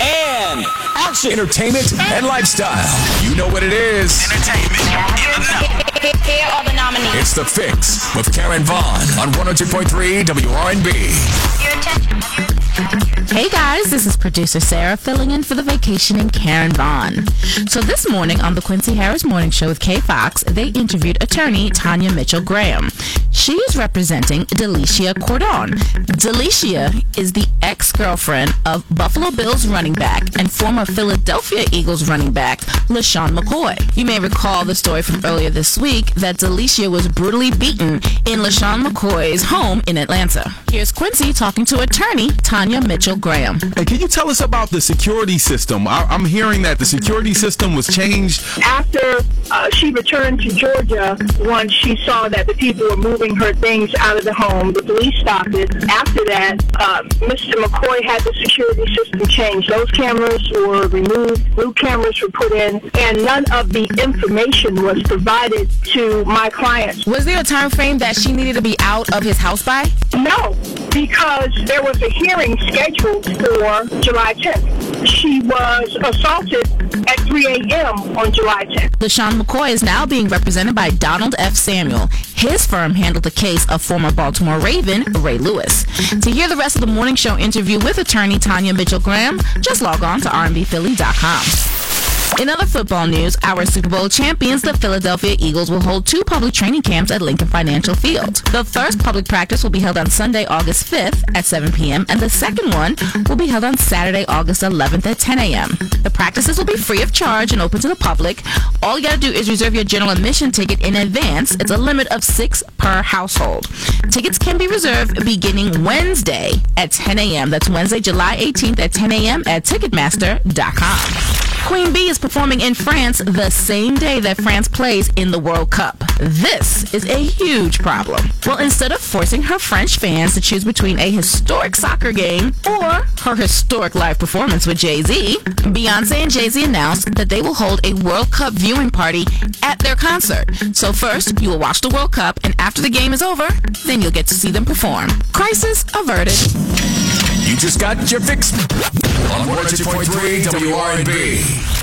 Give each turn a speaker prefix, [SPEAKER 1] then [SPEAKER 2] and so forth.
[SPEAKER 1] And action. Entertainment and lifestyle. You know what it is.
[SPEAKER 2] Entertainment in the know.
[SPEAKER 3] Here are the nominees.
[SPEAKER 1] It's The Fix with Karen Vaughn on 102.3 WRNB.
[SPEAKER 3] Your attention.
[SPEAKER 4] Hey guys, this is producer Sarah filling in for the vacationing Karen Vaughn. So this morning on the Quincy Harris Morning Show with K. Foxx, they interviewed attorney Tanya Mitchell Graham. She is representing Delicia Cordon. Delicia is the ex-girlfriend of Buffalo Bills running back and former Philadelphia Eagles running back LeSean McCoy. You may recall the story from earlier this week that Delicia was brutally beaten in LeSean McCoy's home in Atlanta. Here's Quincy talking to attorney Tanya Mitchell Graham.
[SPEAKER 5] Hey, can you tell us about the security system? I, am hearing that the security system was changed.
[SPEAKER 6] After uh, she returned to Georgia, once she saw that the people were moving her things out of the home, the police stopped it. After that, uh, Mr. McCoy had the security system changed. Those cameras were removed, new cameras were put in, and none of the information was provided to my clients.
[SPEAKER 4] Was there a time frame that she needed to be out of his house by?
[SPEAKER 6] No, because there was a hearing scheduled for July 10th. She was assaulted at 3 a.m. on July 10th.
[SPEAKER 4] LeSean McCoy is now being represented by Donald F. Samuel. His firm handled the case of former Baltimore Raven Ray Lewis. To hear the rest of the morning show interview with attorney Tanya Mitchell Graham, just log on to rnbphilly.com. In other football news, our Super Bowl champions, the Philadelphia Eagles, will hold two public training camps at Lincoln Financial Field. The first public practice will be held on Sunday, August 5th at 7 p.m., and the second one will be held on Saturday, August 11th at 10 a.m. The practices will be free of charge and open to the public. All you gotta do is reserve your general admission ticket in advance. It's a limit of six per household. Tickets can be reserved beginning Wednesday at 10 a.m. That's Wednesday, July 18th at 10 a.m. at Ticketmaster.com. Queen Bee is performing in France the same day that France plays in the World Cup. This is a huge problem. Well, instead of forcing her French fans to choose between a historic soccer game or her historic live performance with Jay-Z, Beyonce and Jay-Z announced that they will hold a World Cup viewing party at their concert. So first, you will watch the World Cup, and after the game is over, then you'll get to see them perform. Crisis averted.
[SPEAKER 1] You just got your fix on 102.3 WRNB.